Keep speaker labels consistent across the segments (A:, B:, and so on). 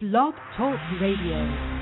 A: Blog Talk Radio.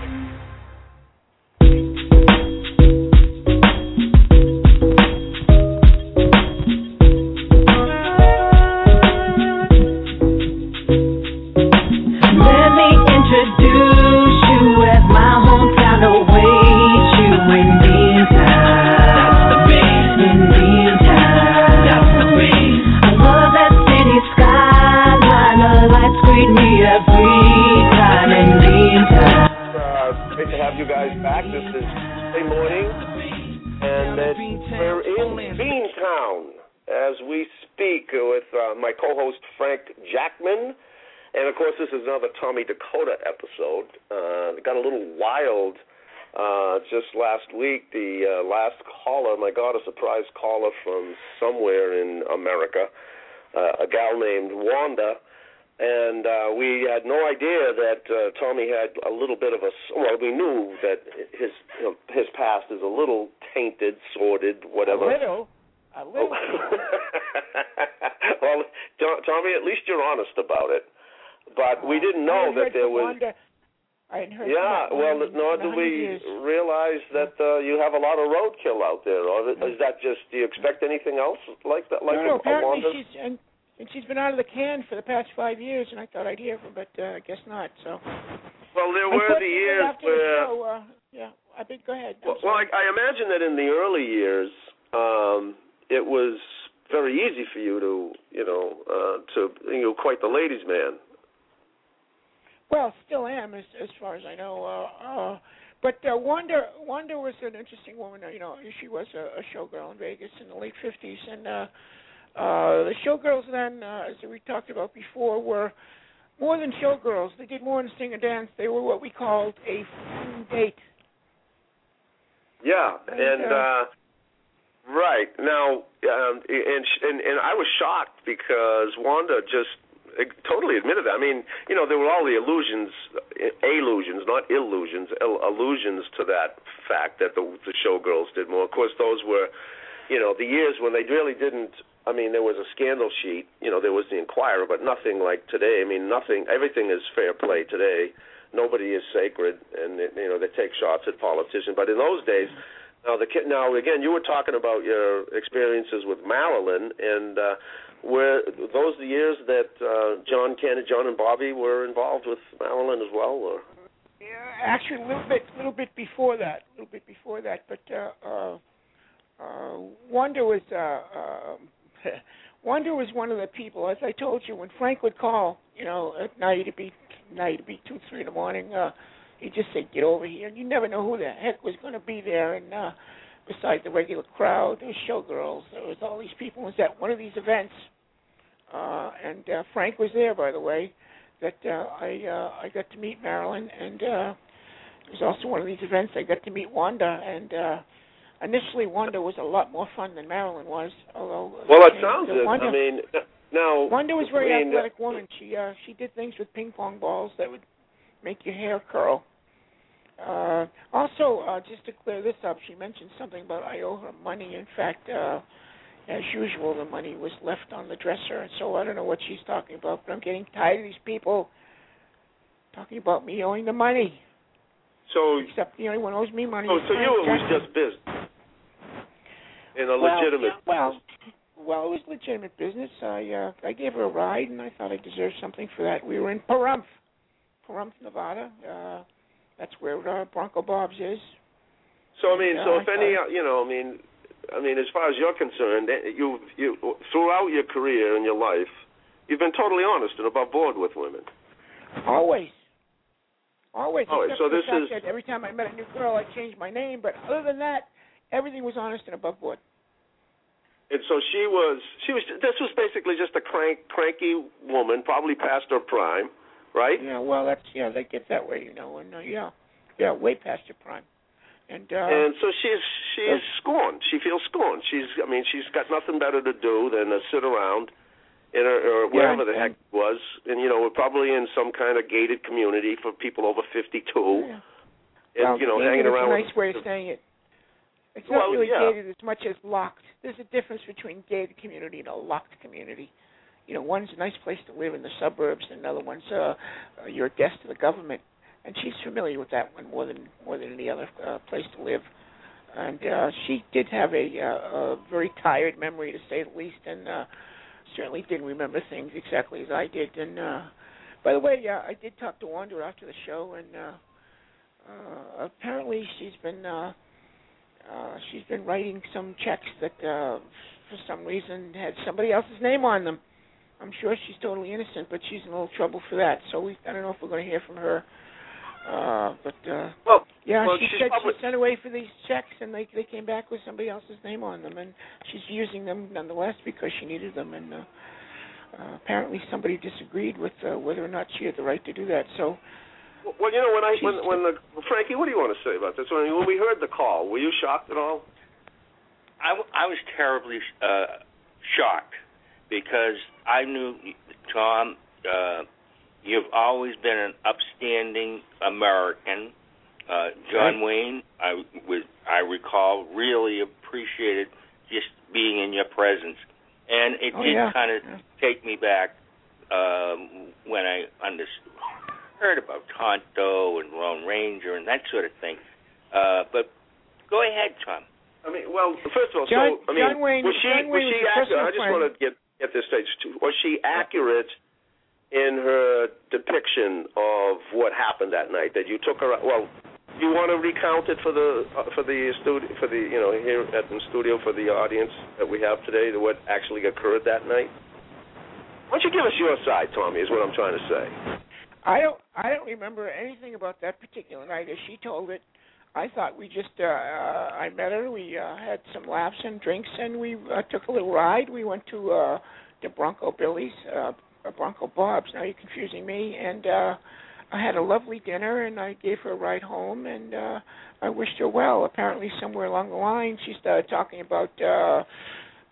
B: Yeah, well, nor do we
C: years.
B: realize that uh, you have a lot of roadkill out there. Or is that just? Do you expect anything else like that? Like
C: no, no, apparently she's and, and she's been out of the can for the past five years, and I thought I'd hear from, her, but uh, I guess not. So.
B: Well, there were the years where.
C: The show, uh, yeah, I think. Go ahead. I'm
B: Well, well I. I imagine that in the early years, um, it was very easy for you to, you know, uh, to you know, quite the ladies' man.
C: Well, still am as as far as I know. Uh, uh, but uh, Wanda Wanda was an interesting woman. uh, You know, she was a, a showgirl in Vegas in the late fifties, and uh, uh, the showgirls then, uh, as we talked about before, were more than showgirls. They did more than sing and dance. They were what we called a fun date.
B: Yeah,
C: And,
B: and
C: uh,
B: uh, right now, um, and, and and I was shocked because Wanda just totally admitted that. I mean, you know, there were all the illusions, uh, illusions, not illusions, il- allusions to that fact that the the showgirls did more. Of course, those were, you know, the years when they really didn't. I mean, there was a scandal sheet. You know, there was the Inquirer, but nothing like today. I mean, nothing. Everything is fair play today. Nobody is sacred, and you know they take shots at politicians. But in those days, now the kid. Now again, you were talking about your experiences with Marilyn, and uh, were those the years that uh, John Kennedy, John and Bobby were involved with Marilyn as well, or?
C: Yeah, actually, a little bit, little bit before that, a little bit before that. But uh, uh, uh, Wanda was uh, uh, Wanda was one of the people. As I told you, when Frank would call, you know, at night it'd be night it'd be two, three in the morning. Uh, he'd just say, "Get over here." And you never know who the heck was going to be there. And uh, besides the regular crowd, there was showgirls. There was all these people. Was at one of these events, uh, and uh, Frank was there, by the way that uh, I uh, I got to meet Marilyn, and uh, it was also one of these events I got to meet Wanda. And uh, initially, Wanda was a lot more fun than Marilyn was. Although
B: Well, it
C: uh,
B: sounds it.
C: Wanda,
B: I mean, now
C: Wanda was a very
B: I mean,
C: athletic woman. She uh, she did things with ping pong balls that would make your hair curl. Uh, also, uh, just to clear this up, she mentioned something about I owe her money. In fact, uh, as usual, the money was left on the dresser, and so I don't know what she's talking about. But I'm getting tired of these people talking about me owing the money.
B: So,
C: Except the only one owes me money.
B: oh, so you it was just business, in a
C: well,
B: legitimate.
C: Well, well, it was legitimate business. I uh, I gave her a ride, and I thought I deserved something for that. We were in Pahrump, Pahrump, Nevada. Uh, that's where uh, Bronco Bob's is.
B: So I mean,
C: Yeah,
B: so
C: I
B: if any, uh, you know, I mean, I mean, as far as you're concerned, eh, you you throughout your career and your life, you've been totally honest and above board with women.
C: Always. Always.
B: Always.
C: Except
B: So this is-
C: that every time I met a new girl, I changed my name. But other than that, everything was honest and above board.
B: And so she was, she was. This was basically just a crank, cranky woman, probably past her prime, right?
C: Yeah. Well, that's yeah. They get that way, you know. And uh, yeah, yeah, way past your prime. And uh,
B: And so she's she's scorned. She feels scorned. She's I mean she's got nothing better to do than to sit around in her or wherever the heck it was, and you know we're probably in some kind of gated community for people over fifty two,
C: yeah.
B: and
C: well,
B: you know hanging around.
C: a nice way of saying it. It's
B: Well,
C: not really
B: yeah.
C: gated as much as locked. There's a difference between gated community and a locked community. You know, one's a nice place to live in the suburbs, and another one's uh, uh, you're guest of the government, and she's familiar with that one more than more than any other uh, place to live. And uh, she did have a, uh, a very tired memory, to say the least, and uh, certainly didn't remember things exactly as I did. And uh, by the way, yeah, I did talk to Wanda after the show, and uh, uh, apparently she's been uh, uh, she's been writing some checks that uh, for some reason had somebody else's name on them. I'm sure she's totally innocent, but she's in a little trouble for that. So we I don't know if we're going to hear from her. Uh, but uh,
B: Well,
C: yeah,
B: well,
C: she said
B: probably-
C: she sent away for these checks, and they they came back with somebody else's name on them, and she's using them nonetheless because she needed them. And uh, uh, apparently, somebody disagreed with uh, whether or not she had the right to do that. So
B: well, you know, when I when when the Frankie, what do you want to say about this? When, when we heard the call, were you shocked at all?
D: I, w- I was terribly uh, shocked because I knew Tom. Uh, you've always been an upstanding American. Uh, John Wayne, I was I recall really appreciated just being in your presence, and it
C: Oh,
D: did
C: yeah.
D: kind of
C: Yeah.
D: take me back um, when I understood heard about Tonto and Lone Ranger and that sort of thing. Uh, but go ahead, Tom.
B: I mean, well, first of all,
C: John-
B: so I mean,
C: John Wayne-
B: was she
C: John
B: was
C: Wayne
B: she
C: was a
B: I just want to get get this stage. Was she accurate in her depiction of what happened that night? That you took her. Well, you want to recount it for the uh, for the studio for the you know here at the studio for the audience that we have today. What actually occurred that night. Why don't you give us your side, Tommy? Is what I'm trying to say.
C: I don't I don't remember anything about that particular night as she told it. I thought we just uh, uh I met her, we uh had some laughs and drinks and we uh, took a little ride. We went to uh the Bronco Billy's, uh Bronco Bob's. Now you're confusing me and uh I had a lovely dinner and I gave her a ride home and uh I wished her well. Apparently somewhere along the line she started talking about uh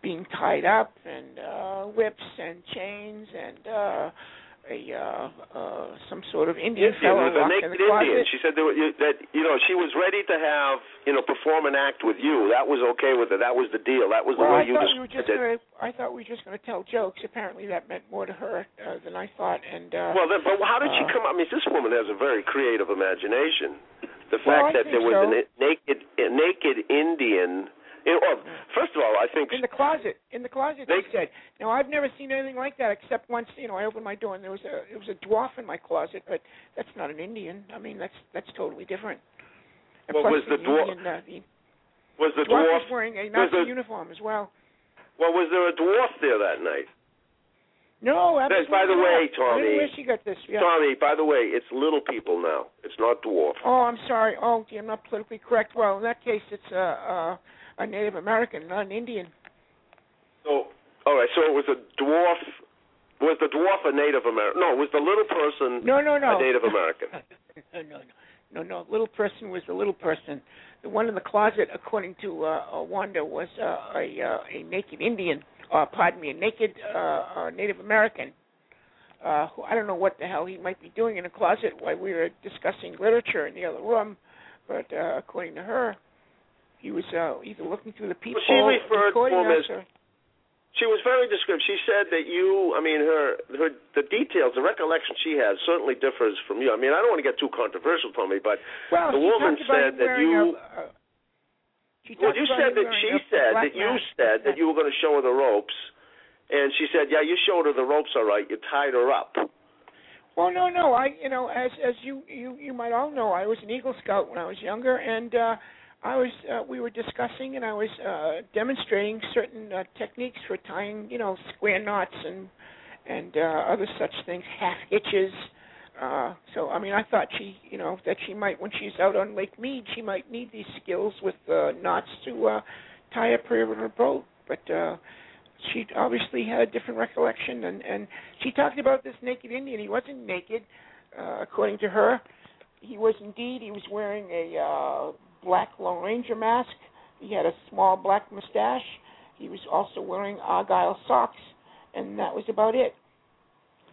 C: being tied up and uh whips and chains and uh a uh uh some sort of Indian,
B: Indian,
C: fellow
B: a
C: locked in
B: naked
C: the closet.
B: Indian. She said that, you, that you know she was ready to have you know perform an act with you. That was okay with her. That was the deal. That was the
C: well,
B: way
C: I
B: you
C: thought we were just gonna I thought we were just gonna tell jokes. Apparently that meant more to her uh, than I thought and uh
B: Well, then, but how did she
C: uh,
B: come? I mean, this woman has a very creative imagination. The fact
C: I
B: that there was
C: so.
B: a naked, a naked Indian. Well, first of all, I think
C: in the closet. In the closet
B: They-
C: said. Now I've never seen anything like that except once, you know, I opened my door and there was a it was a dwarf in my closet, but that's not an Indian. I mean that's that's totally different. And
B: Well, was the dwarf?
C: Indian, uh, the
B: was the
C: dwarf
B: dwarf.
C: was wearing a Nazi
B: the-
C: uniform as well.
B: Well, was there a dwarf there that night?
C: No, absolutely
B: by the
C: not.
B: way,
C: I don't know
B: Tommy-
C: where she got this. Yeah.
B: Tommy, by the way, it's little people now. It's not dwarf.
C: Oh, I'm sorry. Oh, gee, I'm not politically correct. Well, in that case, it's a a, a Native American, not an Indian.
B: So, all right. So it was a dwarf. Was the dwarf a Native American? No, was the little person
C: No, no, no.
B: a Native American?
C: no, no, no, no. No, little person was the little person. The one in the closet, according to uh, uh, Wanda, was uh, a uh, a naked Indian. Uh, pardon me, a naked uh, uh, Native American. Uh, who I don't know what the hell he might be doing in a closet while we were discussing literature in the other room, but uh, according to her, he was uh, either looking through the peephole,
B: she referred to him as-
C: or
B: She was very descriptive. She said that you, I mean, her, her, the details, the recollection she has certainly differs from you. I mean, I don't want to get too controversial, Tommy, but
C: Well,
B: the woman said that you,
C: A, uh,
B: well, you said that she said that you said that you were going to show her the ropes, and she said, yeah, you showed her the ropes, all right. You tied her up.
C: Well, no, no. I, you know, as as you you you might all know, I was an Eagle Scout when I was younger, and uh, I was uh, we were discussing and I was uh, demonstrating certain uh, techniques for tying, you know, square knots and and uh, other such things, half hitches. Uh, so I mean, I thought she, you know, that she might when she's out on Lake Mead, she might need these skills with uh, knots to uh, tie up her, her boat, but. uh she obviously had a different recollection and and she talked about this naked indian he wasn't naked uh according to her he was indeed he was wearing a uh black lone ranger mask he had a small black mustache he was also wearing argyle socks and that was about it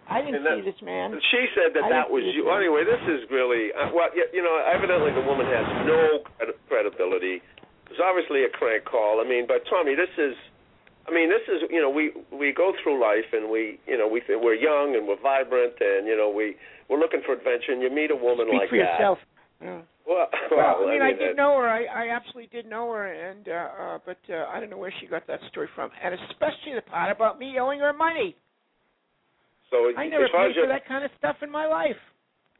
C: i didn't
B: And that-
C: see this man
B: She said that
C: I
B: that was you.
C: man.
B: Anyway, this is really uh, well. You know, evidently the woman has no credi- credibility. It was obviously a crank call. I mean, but Tommy, this is. I mean, this is you know we we go through life and we you know we th- we're young and we're vibrant and you know we we're looking for adventure and you meet a woman
C: Speak
B: like
C: for
B: that.
C: yourself. Yeah.
B: Well,
C: Well, I mean, I, did
B: uh,
C: know her. I, I absolutely did know her, and uh, uh but uh, I don't know where she got that story from, and especially the part about me owing her money.
B: So
C: I never paid for that kind of stuff in my life.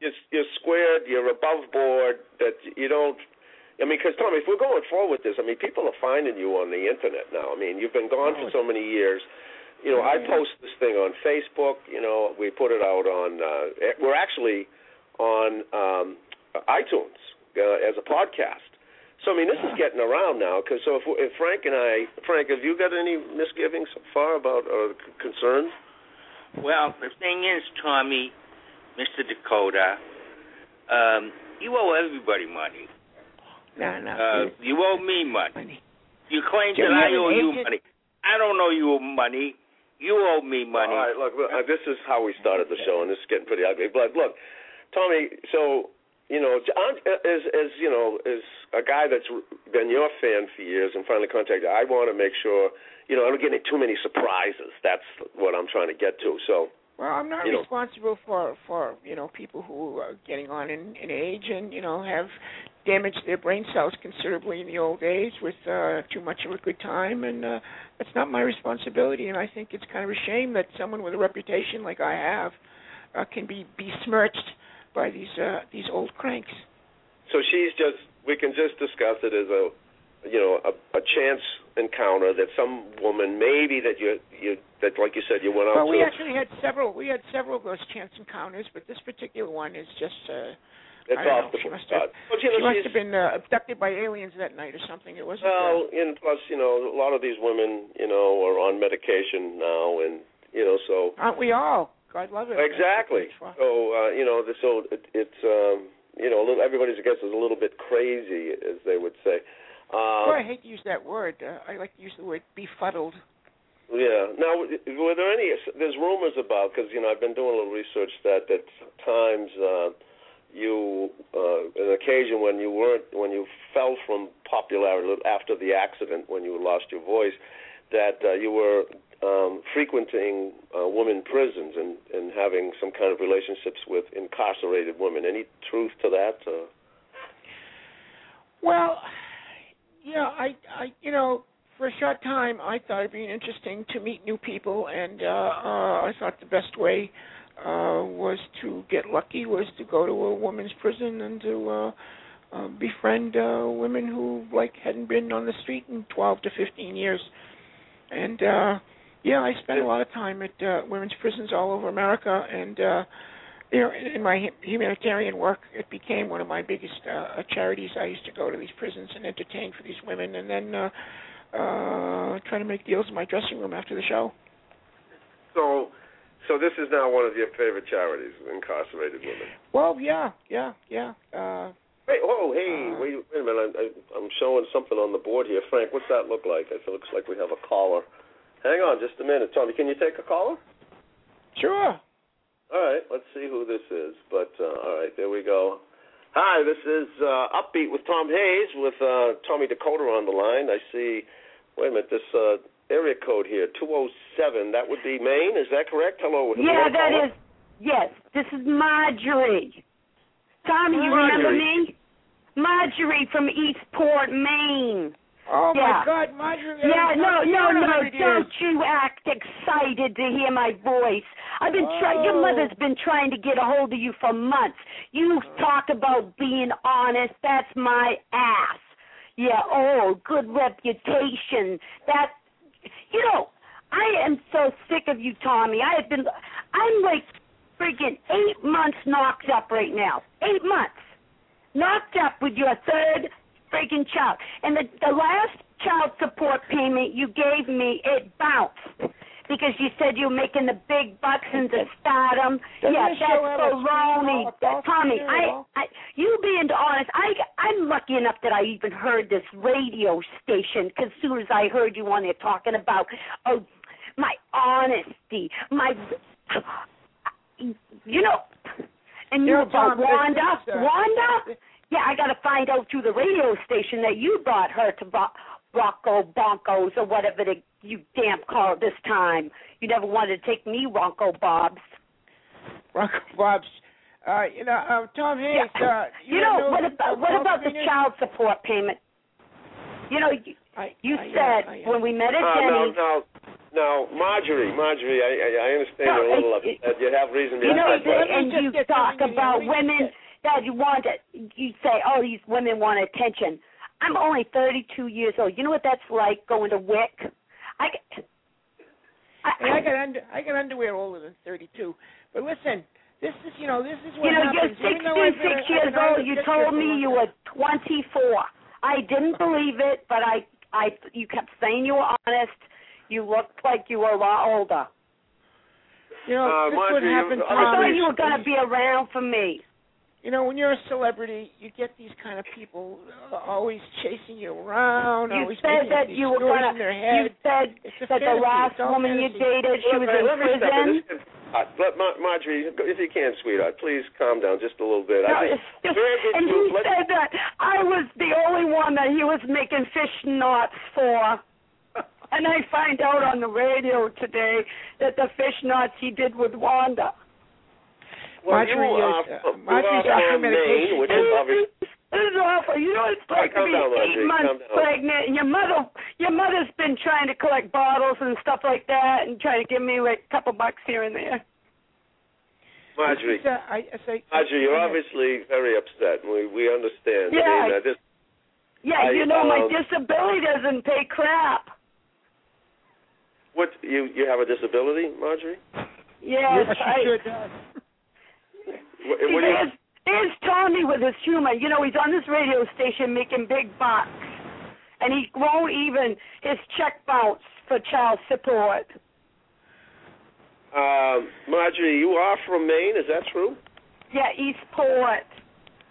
B: you're, you're squared, you're above board. That you don't. I mean, because Tom, if we're going forward with this, I mean, people are finding you on the internet now. I mean, you've been gone for so many years. You know, I post this thing on Facebook. You know, we put it out on. Uh, we're actually on um, iTunes uh, as a podcast. So I mean, this is getting around now. Because so if, if Frank and I, Frank, have you got any misgivings so far about or c- concerns?
D: Well, the thing is, Tommy, Mr. Dakota, um, you owe everybody money.
C: No, no.
D: Uh, you owe me money.
C: money.
D: You claim
C: Do
D: that I owe you
C: agent?
D: money. I don't owe you money. You owe me money.
B: All right, look, look uh, this is how we started the show, and this is getting pretty ugly. But look, Tommy, so you know, I'm- as as you know, as a guy that's been your fan for years and finally contacted, I want to make sure you know I don't get any too many surprises. That's what I'm trying to get to. So
C: Well, I'm not
B: You know-
C: responsible for for you know people who are getting on in, in age and you know have damaged their brain cells considerably in the old age with uh, too much of a good time, and uh, that's not my responsibility. And I think it's kind of a shame that someone with a reputation like I have uh, can be besmirched by these uh, these old cranks.
B: so she's just we can just discuss it as a you know a, a chance encounter that some woman maybe that you you that like you said you went out
C: Well,
B: to
C: we actually had several. We had several of those chance encounters, but this particular one is just. Uh,
B: it's off
C: know,
B: the
C: she must have-
B: But you
C: she must have been uh, abducted by aliens that night or something. It wasn't. uh,
B: Well, and plus, you know, a lot of these women, you know, are on medication now, and you know, so
C: aren't we all? God love it.
B: exactly.
C: That's what it's
B: So uh, you know, the, so it, it's um, you know, a little, everybody's I guess is a little bit crazy, as they would say.
C: for. Boy, I
B: Um,
C: hate to use that word. Uh, I like to use the word befuddled.
B: yeah. Now, were there any? There's rumors about because you know I've been doing a little research that at times uh, you uh, an occasion when you weren't when you fell from popularity after the accident when you lost your voice that uh, you were um, frequenting uh, women prisons and and having some kind of relationships with incarcerated women. Any truth to that? Uh,
C: Well, yeah, I, I, you know, for a short time, I thought it'd be interesting to meet new people, and uh, uh, I thought the best way uh, was to get lucky, was to go to a women's prison and to uh, uh, befriend uh, women who like hadn't been on the street in 12 to 15 years, and uh, yeah, I spent a lot of time at uh, women's prisons all over America, and. uh you know, in my humanitarian work, it became one of my biggest uh, charities. I used to go to these prisons and entertain for these women, and then uh, uh, try to make deals in my dressing room after the show.
B: so, so this is now one of your favorite charities, incarcerated women.
C: Well, yeah, yeah, yeah. Uh,
B: Hey, oh, hey,
C: Uh,
B: wait, wait a minute. I, I, I'm showing something on the board here. Frank, what's that look like? It looks like we have a caller. Hang on just a minute. Tommy, can you take a caller?
C: sure.
B: All right, let's see who this is. But, uh, all right, there we go. Hi, this is uh, Upbeat with Tom Hayes with uh, Tommy Dakota on the line. I see, wait a minute, this uh, area code here, 207. That would be Maine, is that correct? Hello. who do you
E: Yeah,
B: want
E: that
B: call?
E: is. Yes, this is Marjorie. Tommy, you remember me? Marjorie from Eastport, Maine.
C: Oh
E: Yeah.
C: my God, Marjorie.
E: Yeah, no, no, no. Don't you act excited to hear my voice. I've been trying. Your
C: Oh.
E: mother's been trying to get a hold of you for months. You talk about being honest. That's my ass. Yeah. Oh, good reputation. That. You know, I am so sick of you, Tommy. I have been. I'm like freaking eight months knocked up right now. Eight months knocked up with your third freaking child. And the the last child support payment you gave me, it bounced. Because you said you were making the big bucks into stardom.
C: Doesn't
E: yeah, that's
C: show have a
E: baloney.
C: screen
E: That-
C: off
E: Tommy, I. I, you being honest, I, I'm lucky enough that I even heard this radio station. Because as soon as I heard you on there talking about, oh, my honesty, my, you know, and you
C: Yeah,
E: about Wanda, Wanda. Yeah, I got to find out through the radio station that you brought her to Bo- Rocco Boncos or whatever the you damn call it this time. You never wanted to take me Ronco Bob's.
C: Bronco Bob's. Uh, you know, uh, Tom Hayes.
E: Yeah.
C: Uh,
E: You
C: don't
E: know, what
C: uh,
E: about what about the child support payment? You know, you,
C: I,
E: you
C: I,
E: said
C: uh, I,
E: when we met at
B: Uh, now,
E: Denny's.
B: now, now, Marjorie, Marjorie, I, I, I understand
E: No,
B: you're a little
E: it- it-
B: You have reason to
E: You
B: be
E: know,
B: upset.
C: let me
E: and you talk
C: something in here.
E: about
C: Let me
E: women that you want it. You say, "Oh, these women want attention." I'm only 32 years old. You know what that's like going to WIC? I, I,
C: Hey, I got under, I got underwear older than 32. But listen, this is you know this is what
E: you know, you're
C: happens. Even though I've
E: 66
C: been
E: years old. You told me you were 24. I didn't believe it, but I, I, you kept saying you were honest. You looked like you were a lot older.
C: You know,
B: Uh,
C: this is what
B: Marjorie,
C: happens.
B: you-
E: I thought you were going to be around for me.
C: You know, when you're a celebrity, you get these kind of people uh, always chasing you around,
E: You
C: always
E: said that
C: these
E: you were
C: stories
E: going
C: in their
E: to.
C: head.
E: You said that the last
C: It's all
E: woman you dated, she was
B: Let-
E: in
B: let me step in.
E: prison.
B: This uh, let Mar- Marjorie, if you can, sweetheart, please calm down just a little bit.
E: No,
B: I
E: it's
B: just,
E: just,
B: very good
E: and
B: group.
E: he
B: Let's-
E: said that I was the only one that he was making fish knots for. And I find out on the radio today that the fish knots he did with Wanda.
B: Well,
C: Marjorie
B: you
C: is,
B: are
C: uh,
B: from,
C: Marjorie's
B: you are
C: after medication.
B: Which is obviously
E: This is awful. You know what it's like to be
B: down,
E: eight
B: Marjorie,
E: months pregnant, and your mother, your mother's been trying to collect bottles and stuff like that, and trying to give me like a couple bucks here and there.
B: Marjorie.
C: Uh, I, I say,
B: Marjorie, you're obviously very upset. We we understand.
E: Yeah.
B: I mean, uh, this,
E: Yeah,
B: I,
E: you know my
B: um,
E: disability doesn't pay crap.
B: what you you have a disability, Marjorie?
E: Yes,
C: yes,
E: I.
C: she sure does.
B: What,
E: See,
B: what do you,
E: there's, there's Tommy with his humor. You know, he's on this radio station making big bucks, and he won't even his check bounce for child support.
B: um, Marjorie, you are from Maine. Is that true?
E: Yeah, Eastport.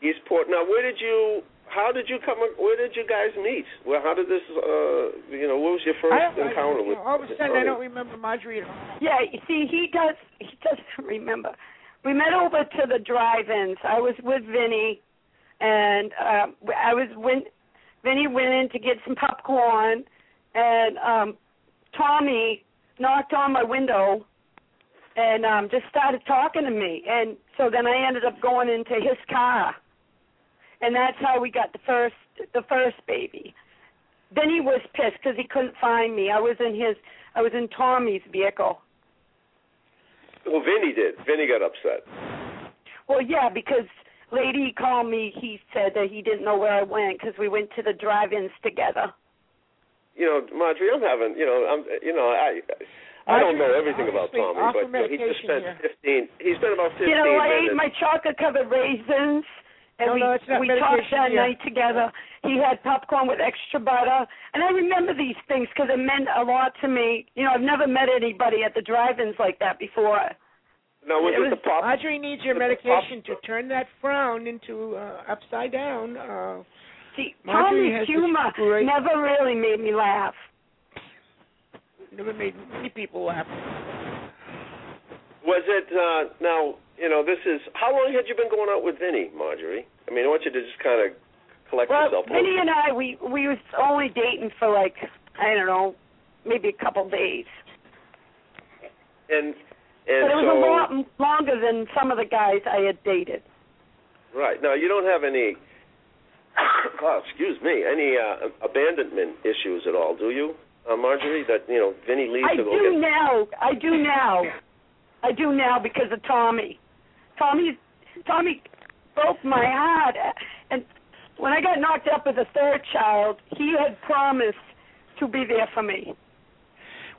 B: Eastport. Now, where did you? How did you come? Where did you guys meet? Well, how did this? Uh, you know, what was your first
C: I don't, I,
B: encounter
C: you
B: with?
C: know, all of a sudden, I don't remember Marjorie at all.
E: Yeah, you see, he does. He doesn't remember. We met over to the drive-ins. I was with Vinny, and um, I was when Vinny went in to get some popcorn, and um, Tommy knocked on my window and um, just started talking to me. And so then I ended up going into his car, and that's how we got the first the first baby. Then he was pissed because he couldn't find me. I was in his I was in Tommy's vehicle.
B: Well, Vinny did. Vinny got upset.
E: Well, yeah, because lady called me. He said that he didn't know where I went because we went to the drive-ins together.
B: You know, Marjorie, I'm having. You know, I'm. You know, I. I don't know everything about Tommy, but you know, he just spent. 15. He spent about 15
E: You know, I ate my chocolate-covered raisins, and
C: No,
E: we
C: no,
E: we talked that
C: here.
E: night together. He had popcorn with extra butter, and I remember these things because it meant a lot to me. You know, I've never met anybody at the drive-ins like that before.
B: now, was
E: it
B: it,
E: was-
B: the pop?
C: Marjorie needs your medication to turn that frown into uh, upside down. Uh,
E: See,
C: Marjorie
E: Tommy's humor
C: great-
E: never really made me laugh.
C: never made many people laugh.
B: Was it uh, now? You know, this is how long had you been going out with Vinny, Marjorie? I mean, I want you to just kind of collect
E: Well,
B: yourself.
E: Vinny and I, we we was only dating for like I don't know, maybe a couple days.
B: and and
E: but it was
B: so
E: a lot longer than some of the guys I had dated.
B: right now, you don't have any. oh, excuse me. Any uh, abandonment issues at all, do you, uh, Marjorie? That you know, Vinny leaves
E: I
B: to
E: do
B: get.
E: now. I do now. I do now because of Tommy. Tommy, Tommy broke my heart, and when I got knocked up with a third child, he had promised to be there for me.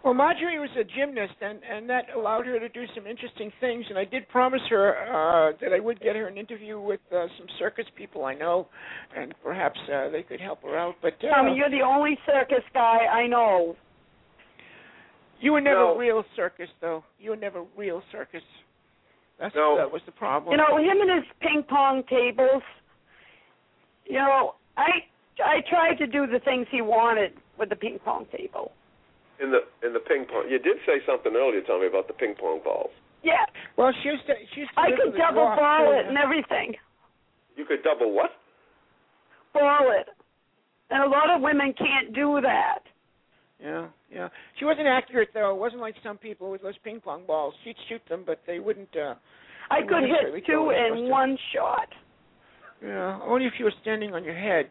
C: Well, Marjorie was a gymnast, and and that allowed her to do some interesting things. And I did promise her uh, that I would get her an interview with uh, some circus people I know, and perhaps uh, they could help her out. But uh,
E: Tommy, you're the only circus guy I know.
C: you were never
B: No.
C: real circus, though. You were never real circus. That's
B: No.
C: that was the problem.
E: You know, him and his ping pong tables. You know, I I tried to do the things he wanted with the ping pong table.
B: In the in the ping pong, you did say something earlier, Tommy, about the ping pong balls.
E: Yeah,
C: well, she used to she used to
E: I could double ball it and everything.
B: You could double what?
E: Ball it. And a lot of women can't do that.
C: Yeah, yeah. She wasn't accurate though. It wasn't like some people with those ping pong balls. She'd shoot them, but they wouldn't. uh
E: I could
C: that's
E: hit
C: really
E: two in
C: Must've-
E: one shot.
C: Yeah, only if you were standing on your head.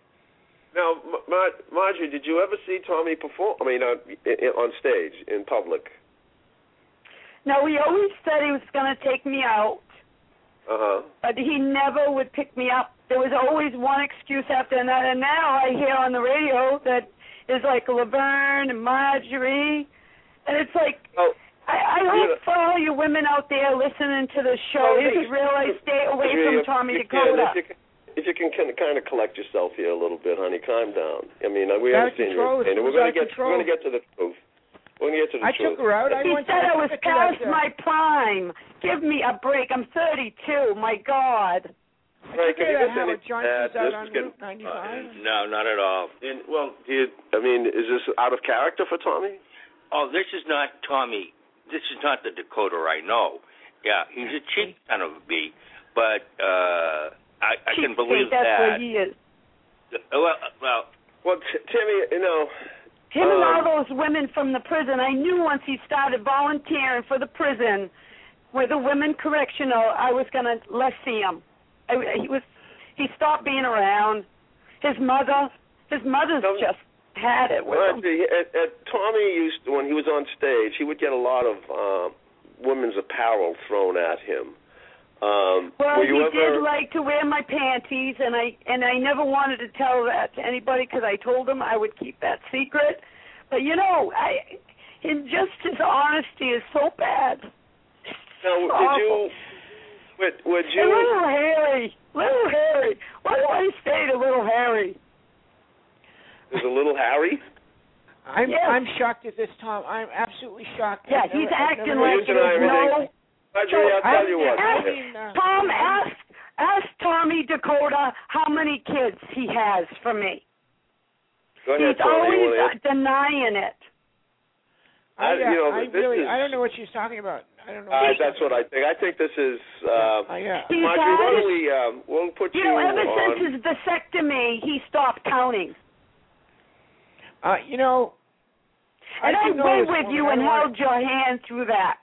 B: Now, M- Mar- Marjorie, did you ever see Tommy perform? I mean, uh, i- i- on stage in public.
E: No, he always said he was going to take me out,
B: Uh huh.
E: but he never would pick me up. There was always one excuse after another. And now I hear on the radio that is like Laverne and Marjorie, and it's like
B: Oh,
E: I, I hope for all you women out there listening to the show,
B: Well,
E: you
B: they-
E: could really stay away
B: Marjorie,
E: from Tommy
B: you can,
E: Dakota.
B: If you can, if you can kind of, collect yourself here a little bit, honey, calm down. I mean, we
C: Out of
B: understand
C: control,
B: your pain, and we're going to
C: of
B: get we're going to get to the truth. We're going to get to the
C: I
B: truth.
C: took her out. I
E: He
C: went
E: said
C: to
E: I was past my prime. Give me a break. I'm 32. My God.
C: I
B: Right, can you
C: to
B: get any- uh, this is getting-
C: Route 95.
D: No, not at all.
B: And, well, do you, I mean, is this out of character for Tommy?
D: Oh, this is not Tommy. This is not the Dakota I know. Yeah, he's a cheap son of a bee, but uh I, I can
E: Cheapskate,
D: believe
E: That's
D: that.
E: what he is.
D: Uh, Well, well,
B: Well, t- Timmy, you know,
E: Him and all
B: Um,
E: those women from the prison. I knew once he started volunteering for the prison with the women correctional, I was gonna let's see him. I, he was he stopped being around. His mother, his mother's
B: No.
E: just had it with him.
B: At, at Tommy used to, when he was on stage, he would get a lot of uh, women's apparel thrown at him. Um,
E: Well, he
B: ever?
E: did like to wear my panties, and I and I never wanted to tell that to anybody because I told him I would keep that secret. But you know, I his just his honesty is so bad.
B: now, did you? Would, would
E: And
B: you?
E: little Harry, little Harry. Why do I say to little Harry?
B: There's a little Harry.
C: I'm
E: Yes.
C: I'm shocked at this, Tom. I'm absolutely shocked.
E: Yeah,
C: I've
E: he's
C: I've
E: acting like there's no.
B: Marjorie, I'll tell you what.
E: Ask,
C: mean, uh,
E: Tom, ask ask Tommy Dakota how many kids he has from me.
B: Go ahead,
E: He's
B: Tony.
E: Always denying it.
C: I,
B: I- you know,
C: I really,
B: is-
C: I don't know what she's talking about. I don't know.
B: Uh, that's what I think. I think this is. Uh,
C: about. Uh, yeah.
E: He's
B: Marjorie, why don't
E: it-
B: we? Um, we'll put you,
E: You know, ever
B: on.
E: since his vasectomy, he stopped counting.
C: Uh, you know,
E: And I,
C: do know
E: went with you and held your hand through that.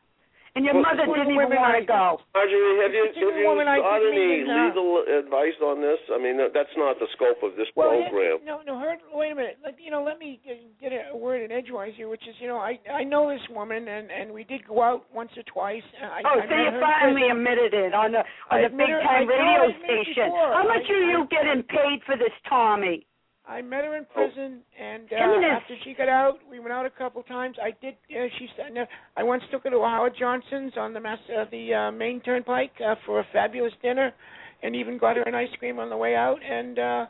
E: And your
B: Well,
E: mother didn't
C: woman
E: even want to go.
B: Marjorie, have you
C: This particular
B: have you
C: woman
B: got any
C: even,
B: legal advice on this? I mean, that's not the scope of this
C: Well,
B: program.
C: yeah, no, no. Her, wait a minute. Let, you know, let me get, get a, a word in edgewise here, which is, you know, I I know this woman, and and we did go out once or twice. and I,
E: Oh,
C: I
E: so you finally
C: prison.
E: admitted it on the on
C: I
E: the big
C: her-
E: time
C: I
E: radio station.
C: before.
E: How much
C: I-
E: are you
C: I-
E: getting paid for this, Tommy?
C: I met her in
B: Oh.
C: prison, and uh,
E: Give me this.
C: after she got out, we went out a couple times. I did. Uh, she said, no, I once took her to Howard Johnson's on the mass, uh, the uh, main turnpike uh, for a fabulous dinner, and even got her an ice cream on the way out. And uh,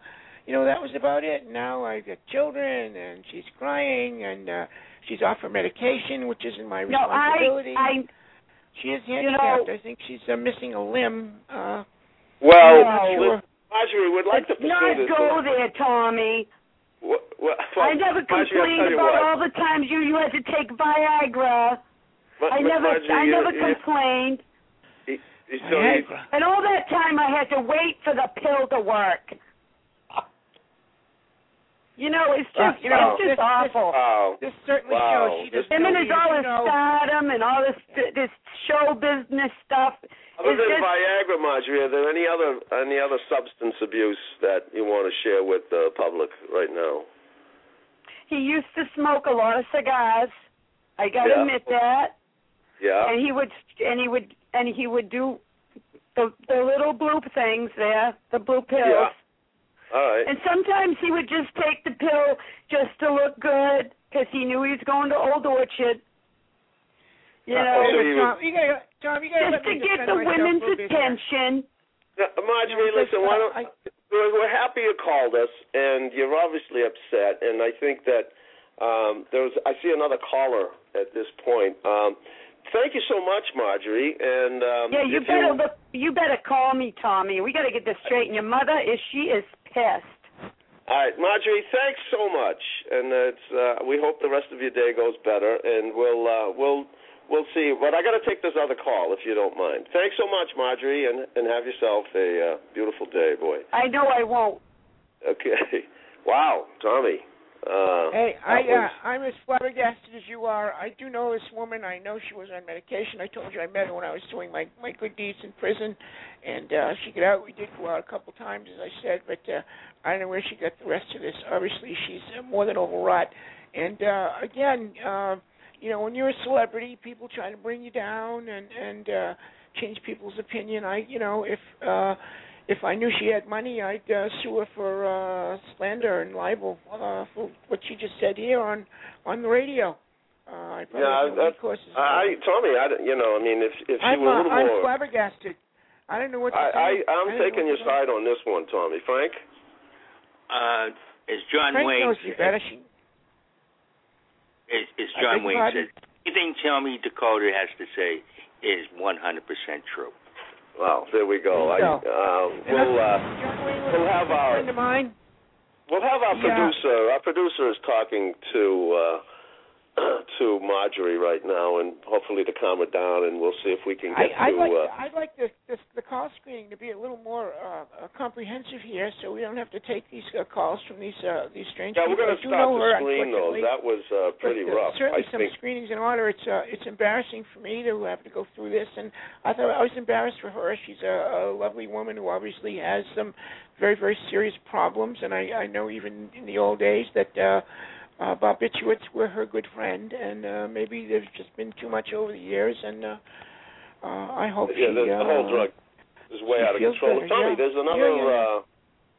C: you know that was about it. Now I've got children, and she's crying, and uh, she's off her medication, which isn't my
E: No,
C: responsibility.
E: I I
C: she is
E: you know-
C: handicapped. I think she's uh, missing a limb. Uh,
B: Well,
E: No.
C: not sure.
B: Marjorie, would like to
E: let's
B: pursue
E: not
B: this.
E: go there, Tommy.
B: Wha- wha-
E: I never complained
B: tell
E: about
B: what.
E: all the times you you had to take Viagra.
B: Ma-
E: I never
B: Marjorie,
E: I never
B: you-
E: complained.
B: you- you- so
C: Viagra.
E: And all that time I had to wait for the pill to work. You know, it's just
C: you know,
E: it's just
C: this- this-
E: awful.
B: Wow.
C: This certainly
B: Wow.
C: shows she
B: This-
E: Him and his
C: you,
E: all this
C: know.
E: stardom and all this this show business stuff.
B: Other
E: It's
B: than
E: just-
B: Viagra, Marjorie, are there any other any other substance abuse that you want to share with the public right now?
E: He used to smoke a lot of cigars. I gotta
B: Yeah.
E: admit that.
B: Yeah.
E: And he would and he would and he would do the the little blue things there, the blue pills.
B: Yeah. All right.
E: And sometimes he would just take the pill just to look good because he knew he was going to Old Orchard. You
B: Uh,
E: know,
B: so you-
C: Tom, you gotta, Tom, you gotta
E: just to get the women's
C: a little bit here.
E: attention.
B: Now, Marjorie,
C: No,
B: listen.
C: just,
B: Why don't
C: I-
B: we're, we're happy you called us, and you're obviously upset. And I think that um, there was. I see another caller at this point. Um, thank you so much, Marjorie. And um,
E: Yeah, you better look. You better call me, Tommy. We got to get this straight. And your mother is she is pissed.
B: All right, Marjorie. Thanks so much, and it's. Uh, we hope the rest of your day goes better, and we'll uh, we'll we'll see. But I got to take this other call if you don't mind. Thanks so much, Marjorie, and and have yourself a uh, beautiful day, boy.
E: I know I won't.
B: Okay. Wow, Tommy. Uh,
C: Hey, I
B: was-
C: uh, I'm as flabbergasted as you are. I do know this woman. I know she was on medication. I told you I met her when I was doing my my good deeds in prison, and uh she got out. We did go out a couple times, as I said, but uh I don't know where she got the rest of this. Obviously, she's uh, more than overwrought. And uh again, uh, you know, when you're a celebrity, people try to bring you down and and uh change people's opinion. I, you know, if uh if I knew she had money, I'd uh, sue her for uh, slander and libel uh, for what she just said here on on the radio. Uh, I probably
B: Yeah,
C: have no
B: that's-
C: recourse.
B: I, Tommy, I, don't- you know, I mean, if if she
C: I'm,
B: were a
C: uh,
B: little
C: I'm
B: more,
C: flabbergasted. I don't know what to
B: I,
C: say.
B: I I'm
C: I
B: taking your side on this one, Tommy. Frank.
D: Uh, as John
C: Frank
D: Wayne
C: knows me better. She,
D: as, as John Wayne
C: pardon?
D: said, anything Tommy Dakota has to say is 100% true.
B: Well, there we go. I. Uh, we'll uh,
C: John Wayne was
B: we'll have our-
C: friend of mine.
B: we'll have our
C: Yeah.
B: producer. Our producer is talking to uh, to Marjorie right now, and hopefully to calm her down, and we'll see if we can get
C: I, I'd
B: to.
C: like
B: uh,
C: I'd like the, the the call screening to be a little more uh, comprehensive here, so we don't have to take these uh, calls from these uh, these strange
B: yeah, we're going to stop
C: the her,
B: screen
C: unfortunately.
B: That was uh, pretty
C: but, uh,
B: rough.
C: Certainly,
B: I
C: some
B: think.
C: screenings in order. It's uh, it's embarrassing for me to have to go through this, and I thought I was embarrassed for her. She's a, a lovely woman who obviously has some very very serious problems, and I I know even in the old days that. uh uh, Bob Bitchowitz were her good friend, and uh, maybe there's just been too much over the years, and uh, uh, I hope
B: yeah,
C: she.
B: the, the
C: uh,
B: whole drug is way out of control.
C: better,
B: Tommy,
C: yeah.
B: there's another.
C: Yeah, yeah, yeah.
B: Uh,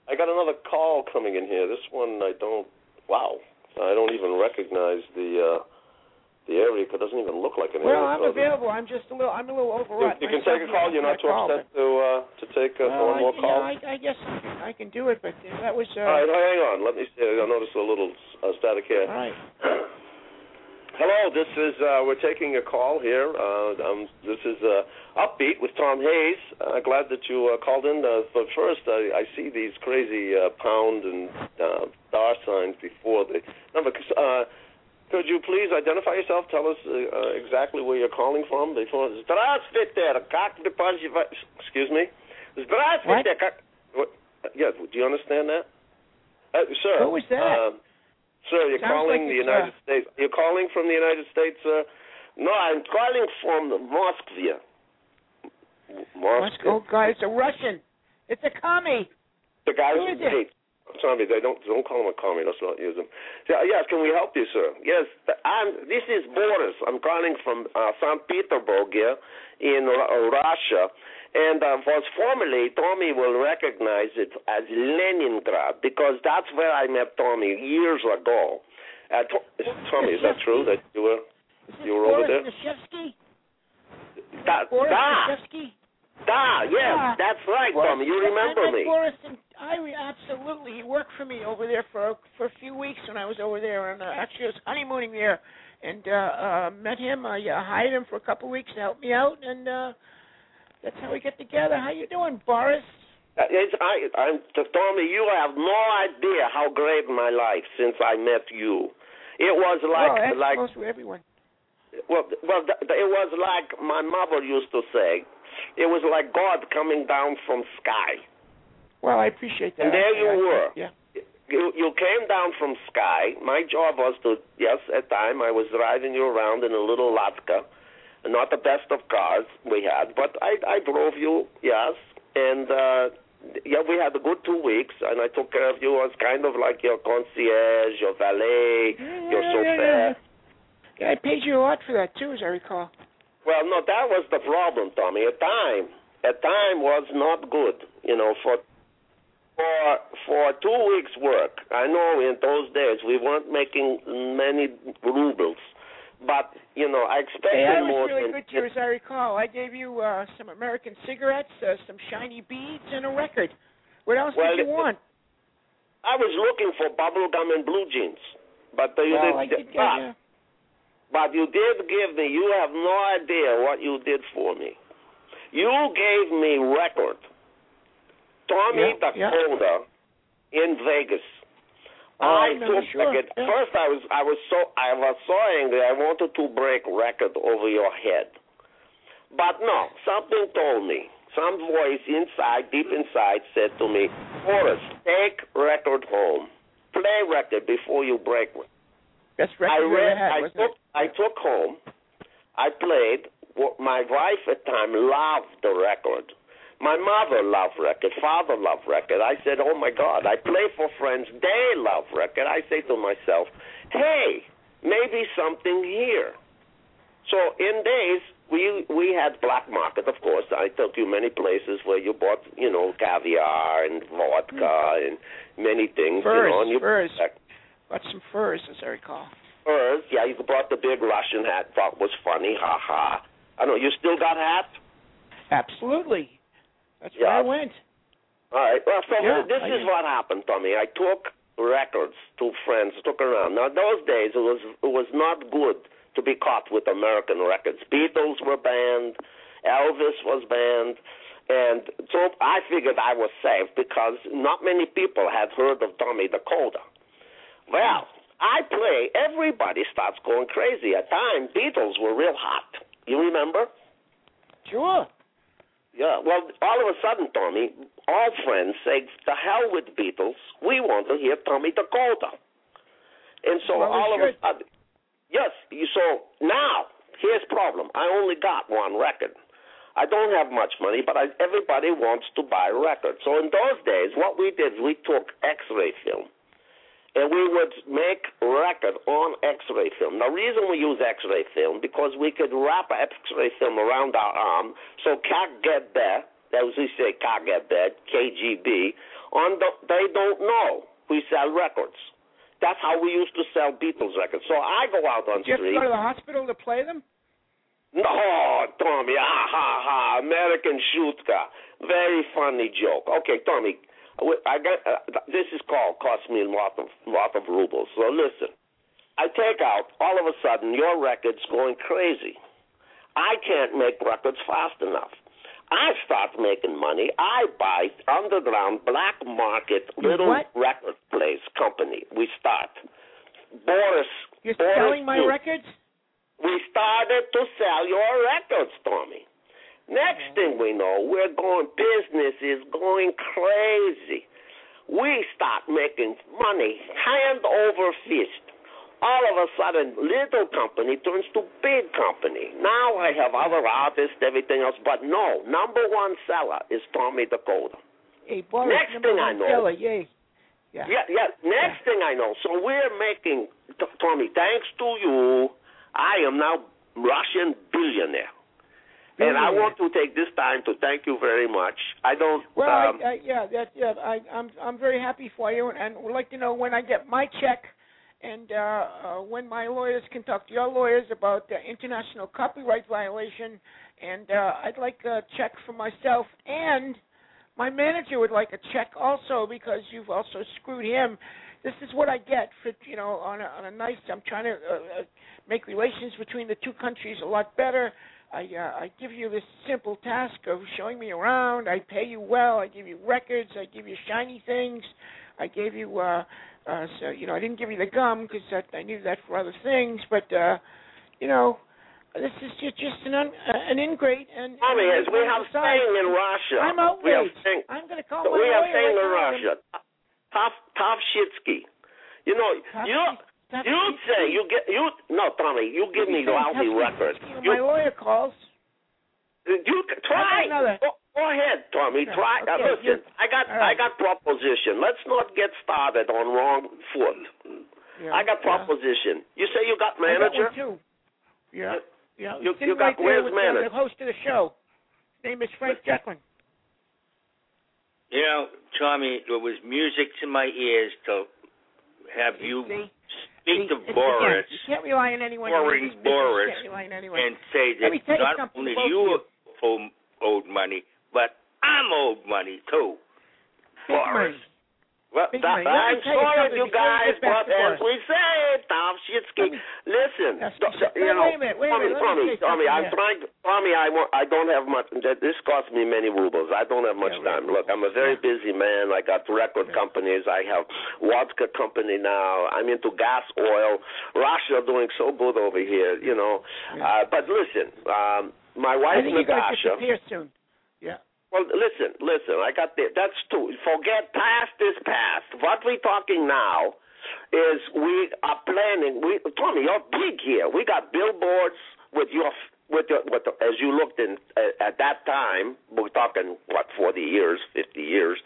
B: I got another call coming in here. This one I don't. Wow, I don't even recognize the uh, the area. 'cause It doesn't even look like an
C: Well,
B: area.
C: I'm
B: code.
C: available. I'm just a little. I'm a little
B: You,
C: overwrought.
B: you can take a call. You're not too
C: call,
B: upset to uh, to take uh,
C: Well,
B: one more call.
C: Yeah, I, I guess I can, I can do it, but that was. Uh,
B: All right, hang on. Let me see. I noticed a little uh, static here.
C: all right.
B: Hello, this is uh, we're taking a call here. Uh, um, this is uh, Upbeat with Tom Hayes. Uh, glad that you uh, called in. Uh, but first, I, I see these crazy uh, pound and uh, star signs before the number. Cause, Uh, could you please identify yourself? Tell us uh, uh, exactly where you're calling from before. Здравствуйте, как вы поживаете? Excuse me. Здравствуйте, как. What? Yeah, do you understand that? Uh, sir.
C: What was that?
B: Uh, Sir, you're
C: Sounds
B: calling
C: like
B: the
C: it's,
B: United
C: uh,
B: States. You're calling from the United States, sir? No, I'm calling from Moscow. Moscow.
C: Oh God, it's a Russian. It's a commie.
B: The guys
C: Who is it?
B: Sorry, they don't don't call him a commie. Let's not use him. Yeah, yes, can we help you, sir? Yes, I'm. This is Boris. I'm calling from uh, St. Petersburg here in Ru- Russia, and uh, was formerly Tommy will recognize it as Leningrad because that's where I met Tommy years ago. Uh, to- Tommy, is that true that you were? You were over
C: Boris
B: there?
C: Nashevsky?
B: Da,
C: Boris
B: da, da, yes,
C: Yeah.
B: that's right,
C: Boris-
B: Tommy. You remember
C: I met
B: me.
C: Boris and I absolutely. He worked for me over there for for a few weeks when I was over there, and uh, actually I was honeymooning there, and uh, uh met him. I uh, hired him for a couple of weeks to help me out, and uh that's how we get together. How you doing, Boris?
B: Uh, It's, I, I'm, Tommy, you have no idea how great my life since I met you. It was like,
C: that
B: like,
C: for everyone.
B: well, well, th- th- it was like my mother used to say. It was like God coming down from sky.
C: Well, I appreciate that.
B: And there
C: I-
B: you
C: I-
B: were.
C: Yeah.
B: You, you came down from sky. My job was to, yes, at time I was driving you around in a little Latka, not the best of cars we had, but I, I drove you, yes, and uh, yeah, we had a good two weeks, and I took care of you as kind of like your concierge, your valet, your chauffeur.
C: yeah, yeah. Yeah, I paid you a lot for that too, as I recall.
B: Well, no, that was the problem, Tommy. At time, at time was not good. You know, for for for two weeks' work. I know in those days we weren't making many rubles, but you know, I expected
C: Hey, I
B: more
C: was really
B: than.
C: good to you, as I recall. I gave you uh some American cigarettes, uh, some shiny beads, and a record. What else
B: Well,
C: did you want?
B: I was looking for bubble gum and blue jeans, but uh, you
C: well, I
B: did. but,
C: you.
B: but you did give me. You have no idea what you did for me. You gave me record. Tommy
C: Yeah, yeah.
B: In Vegas.
C: Oh,
B: I
C: no,
B: took
C: sure,
B: it.
C: yeah.
B: First, I was I was so I was so angry. I wanted to break record over your head, but no. Something told me. Some voice inside, deep inside, said to me, "Boris, take record home." play record before you break one. I
C: record you
B: read.
C: had,
B: I took.
C: it?
B: I took home. I played. What My wife at the time loved the record. My mother loved record. Father loved record. I said, "Oh my God!" I play for friends. They love record. I say to myself, "Hey, maybe something here." So in days we we had black market, of course. I took you many places where you bought, you know, caviar and vodka and many things.
C: Furs,
B: you know, and you
C: furs. Got some furs, as I recall.
B: furs. Yeah, you bought the big Russian hat. Thought was funny. Ha ha. I know you still got hat.
C: Absolutely. That's
B: Yeah.
C: where I went.
B: All right. Well, so
C: Yeah,
B: this
C: I
B: is
C: do.
B: what happened, Tommy. I took records to friends, took around. Now those days it was it was not good to be caught with American records. Beatles were banned, Elvis was banned, and so I figured I was safe because not many people had heard of Tommy Dakota. Well, I play. Everybody starts going crazy. At time, Beatles were real hot. You remember?
C: Sure.
B: Yeah, well, all of a sudden, Tommy, all friends say, "The hell with Beatles. We want to hear Tommy Dakota." And so
C: Well, we
B: all of a sudden, yes. You so now here's problem. I only got one record. I don't have much money, but I, everybody wants to buy records. So in those days, what we did, we took X-ray film, and we would make record on X-ray film. The reason we use X-ray film because we could wrap X-ray film around our arm, so KGB, as we say KGB, KGB, on the, they don't know we sell records. That's how we used to sell Beatles records. So I go out on
C: Did you have to
B: street.
C: go to the hospital to play them?
B: No, Tommy, ah ha ha, American Shutka. Very funny joke. Okay, Tommy, I got uh, this is called cost me a lot of lot of rubles. So listen, I take out all of a sudden your record's going crazy. I can't make records fast enough. I start making money. I buy underground black market little
C: what?
B: record place company. We start. Boris.
C: You're
B: Boris
C: selling my
B: Duke
C: records?
B: we started to sell your records, Tommy. Next thing we know, we're going, business is going crazy. We start making money hand over fist. All of a sudden, little company turns to big company. Now I have other artists, everything else, but no, number one seller is Tommy Dakota.
C: Hey, Boris,
B: Next thing I know-
C: seller, yay. Yeah.
B: Yeah, yeah. Next thing I know, so we're making, Tommy, thanks to you, I am now Russian billionaire. And I want to take this time to thank you very much. I don't.
C: Well,
B: um,
C: I, I, yeah, that, yeah, I, I'm, I'm very happy for you, and, and would like to know when I get my check, and uh, uh, when my lawyers can talk to your lawyers about the international copyright violation, and uh, I'd like a check for myself, and my manager would like a check also because you've also screwed him. This is what I get for you know on a, on a nice. I'm trying to uh, uh, make relations between the two countries a lot better. I uh, I give you this simple task of showing me around. I pay you well. I give you records. I give you shiny things. I gave you uh uh so you know I didn't give you the gum because I knew that for other things. But uh you know this is just just an un, uh, an ingrate and.
B: Tommy, as we have saying in Russia,
C: I'm
B: we have
C: outraged.
B: saying,
C: I'm going to call my
B: we have
C: right
B: in. Russia, Tav Tavshitsky. You know, you
C: Tav-
B: you say you get you no Tommy, you give me
C: Tav-
B: lousy records. You
C: my lawyer calls.
B: You try.
C: I got another.
B: Go, go ahead, Tommy.
C: Yeah,
B: Try. uh, listen,
C: you-
B: I got
C: all right.
B: I got proposition. Let's not get started on wrong foot.
C: Yeah,
B: I got
C: yeah.
B: proposition. You say you got
C: I got
B: manager?
C: one too. Yeah. Yeah.
B: You-
C: sitting
B: you got-
C: right there
B: where's manager?
C: the host of the show. His name is Frank Jacklin.
D: You know, Tommy, it was music to my ears to have you
C: See?
D: Speak to Boris
C: Again, you can't rely on anyone.
D: Boring
C: You can't
D: Boris
C: rely on anyone.
D: and say that not only you
C: you.
D: owe, owed money, but I'm owed money too.
C: Big
D: Boris.
C: money.
B: Well,
C: Big
B: that,
C: money. Let me
B: I'm sorry, you guys, but as we say, Tom Shitsky, listen,
C: Yes,
B: do-
C: yes.
B: you know,
C: wait a minute, wait a
B: Tommy,
C: minute,
B: Tommy, Tommy, I'm trying to, Tommy, I, want, I don't have much, this cost me many rubles. I don't have much time. Look, I'm a very busy man. I got record companies. I have vodka company now. I'm into gas oil. Russia doing so good over here, you know. Uh, but listen, um, my
C: I
B: wife,
C: think you're going to
B: Natasha,
C: disappear soon.
B: Well, listen, listen. I got the, that's too. Forget past is past. What we're talking now is we are planning. We Tommy, you're big here. We got billboards with your with your with the, as you looked in at, at that time. We're talking what forty years, fifty years.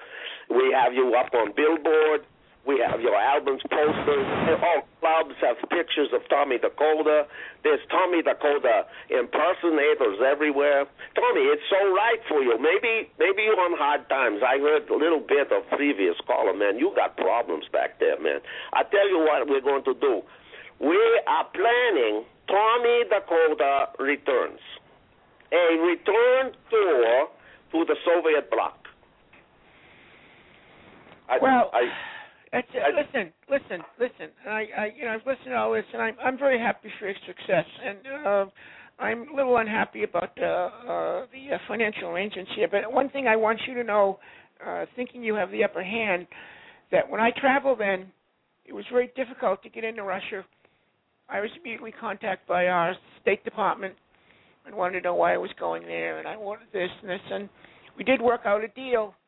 B: We have you up on billboard. We have your albums, posters. All clubs have pictures of Tommy Dakota. There's Tommy Dakota impersonators everywhere. Tommy, it's so right for you. Maybe maybe you're on hard times. I heard a little bit of previous caller, man. You got problems back there, man. I tell you what we're going to do. We are planning Tommy Dakota returns. A return tour to the Soviet bloc. I,
C: Well,
B: I,
C: That's it.
B: I-
C: listen, listen, listen. I, I, you know, I've listened to all this, and I'm, I'm very happy for your success. And uh, I'm a little unhappy about uh, uh, the uh, financial arrangements here. But one thing I want you to know, uh, thinking you have the upper hand, that when I traveled then, it was very difficult to get into Russia. I was immediately contacted by our State Department and wanted to know why I was going there, and I wanted this and this, and we did work out a deal uh,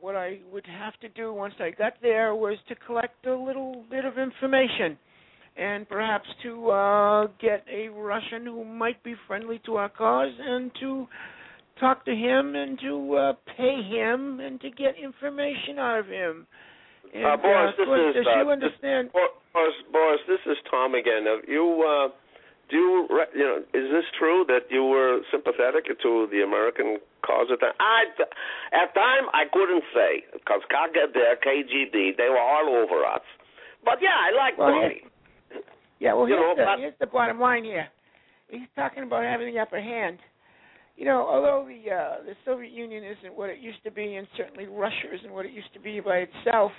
C: what I would have to do once I got there was to collect a little bit of information and perhaps to uh, get a Russian who might be friendly to our cause and to talk to him and to uh, pay him and to get information out of him. And,
B: Uh, Boris,
C: of
B: this is,
C: as
B: uh,
C: you
B: this- Boris, Boris, this is Tom again. Have you, uh, do you, you know, is this true that you were sympathetic to the American cause at that? I, at time, I couldn't say because KGB, they were all over us. But yeah, I like
C: Well,
B: Tommy.
C: Yeah, well, here's,
B: know,
C: the,
B: but-
C: here's the bottom line here. He's talking about having the upper hand. You know, although the uh, the Soviet Union isn't what it used to be, and certainly Russia isn't what it used to be by itself,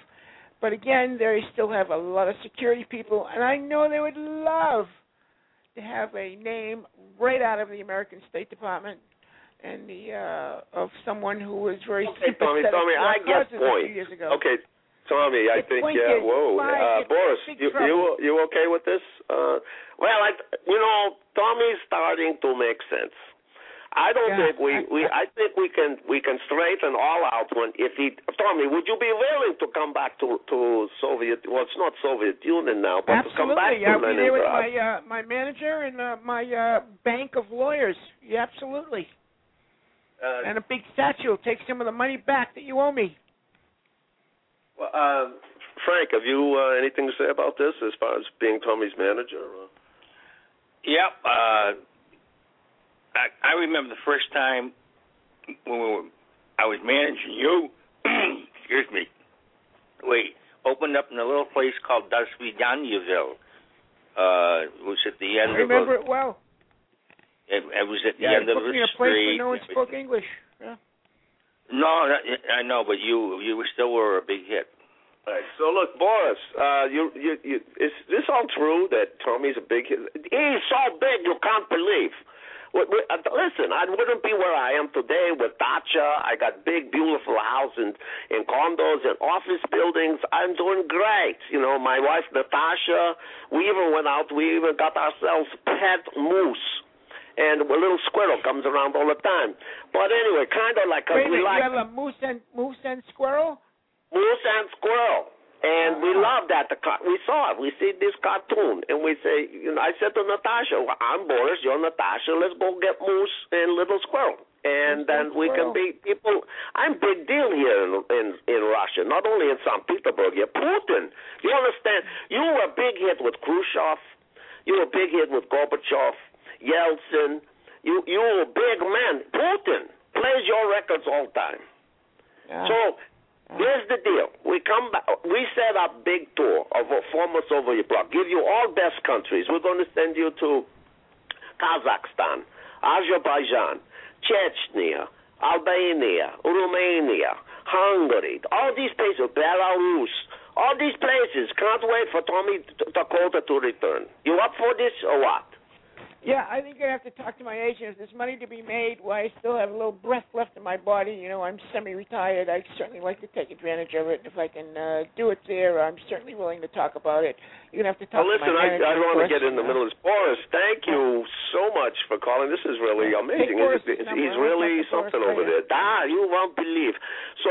C: but again, they still have a lot of security people, and I know they would love have a name right out of the American State Department and the uh, of someone who was very
B: Okay, Tommy, Tommy,
C: to
B: I get point.
C: years ago.
B: Okay, Tommy, I
C: The
B: think yeah.
C: is,
B: Whoa, uh, Boris, you you you okay with this? Uh, well, I you know Tommy's starting to make sense. I don't
C: Yeah,
B: think we
C: I-
B: we I think we can we can straighten all out when if he Tommy, would you be willing to come back to to Soviet? Well, it's not Soviet Union now, but to come back
C: Absolutely.
B: to
C: I'll be there with my uh, my manager and uh, my uh, bank of lawyers. Yeah, absolutely.
B: Uh,
C: And a big statue. Take some of the money back that you owe me.
B: well, uh, Frank, have you uh, anything to say about this as far as being Tommy's manager? Uh,
D: Yep. Uh, I I remember the first time when we were, I was managing you. excuse me. We opened up in a little place called Dasvidanyaville. Uh, it was at the end.
C: I
D: end
C: remember
D: of
C: it well.
D: it, it was at the
C: Yeah,
D: end of the
C: me in a place
D: street.
C: where no one spoke English. Yeah.
D: No, not- I know, but you you still were a big hit.
B: All right. So look, Boris, uh, you, you, you, is this all true that Tommy's a big? Hit? He's so big you can't believe. Uh, Listen, I wouldn't be where I am today with dacha. I got big, beautiful house and in condos and office buildings. I'm doing great. You know, my wife Natasha. We even went out. We even got ourselves pet moose. And a little squirrel comes around all the time. But anyway, kind of like 'cause
C: Wait a
B: we
C: minute,
B: like
C: you have a moose and moose and squirrel?
B: moose and squirrel. And we love that. The car- we saw it. We see this cartoon, and we say, you know, I said to Natasha, well, "I'm Boris, you're Natasha. Let's go get moose and little squirrel." And then we can be people. I'm big deal here in in in Russia, not only in St. Petersburg. You're Putin. You understand? You were a big hit with Khrushchev. You were a big hit with Gorbachev, Yeltsin. You you were a big man. Putin plays your records all the time.
C: Yeah.
B: So here's the deal: we come back, we set up big tour of a over Soviet bloc. Give you all best countries. We're going to send you to Kazakhstan, Azerbaijan, Chechnya, Albania, Romania, Hungary, all these places, Belarus, all these places. Can't wait for Tommy Dakota to return. You up for this or what?
C: Yeah, I think I have to talk to my agent. If there's money to be made, while I still have a little breath left in my body, you know, I'm semi-retired. I'd certainly like to take advantage of it. If I can uh, do it there, I'm certainly willing to talk about it. You're gonna have to talk
B: Well,
C: to
B: listen,
C: my
B: I,
C: manager.
B: I don't want to get in the middle of this. Boris, thank you so much for calling. This is really amazing.
C: Take Boris's
B: He's- He's really
C: to
B: something over there. Ah, you won't believe. So,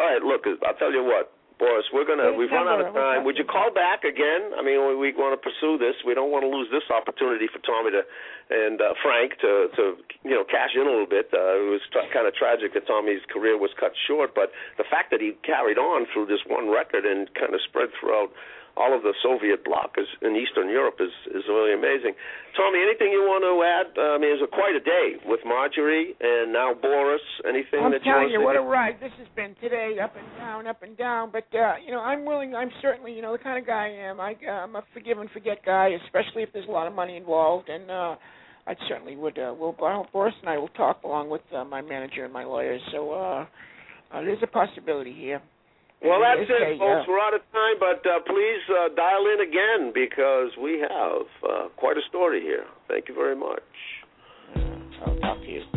B: all right, look, I'll tell you what. Boris, we're gonna we've run out of time. Would you call back again? I mean, we, we want to pursue this. We don't want to lose this opportunity for Tommy to and uh, Frank to to you know cash in a little bit. Uh, it was t- kind of tragic that Tommy's career was cut short, but the fact that he carried on through this one record and kind of spread throughout all of the Soviet bloc is, in Eastern Europe is is really amazing. Tommy, anything you want to add? Uh, I mean, it was a, quite a day with Marjorie and now Boris. Anything
C: I'm
B: that you
C: telling
B: want
C: you,
B: to
C: what a ride this has been today, up and down, up and down. But uh, you know, I'm willing. I'm certainly, you know, the kind of guy I am. I, I'm a forgive and forget guy, especially if there's a lot of money involved. And uh, I certainly would. Uh, will Boris and I will talk along with uh, my manager and my lawyers. So uh, uh, there's a possibility here.
B: Well, that's it, folks. We're out of time, but uh, please uh, dial in again because we have uh, quite a story here. Thank you very much.
C: I'll talk to you.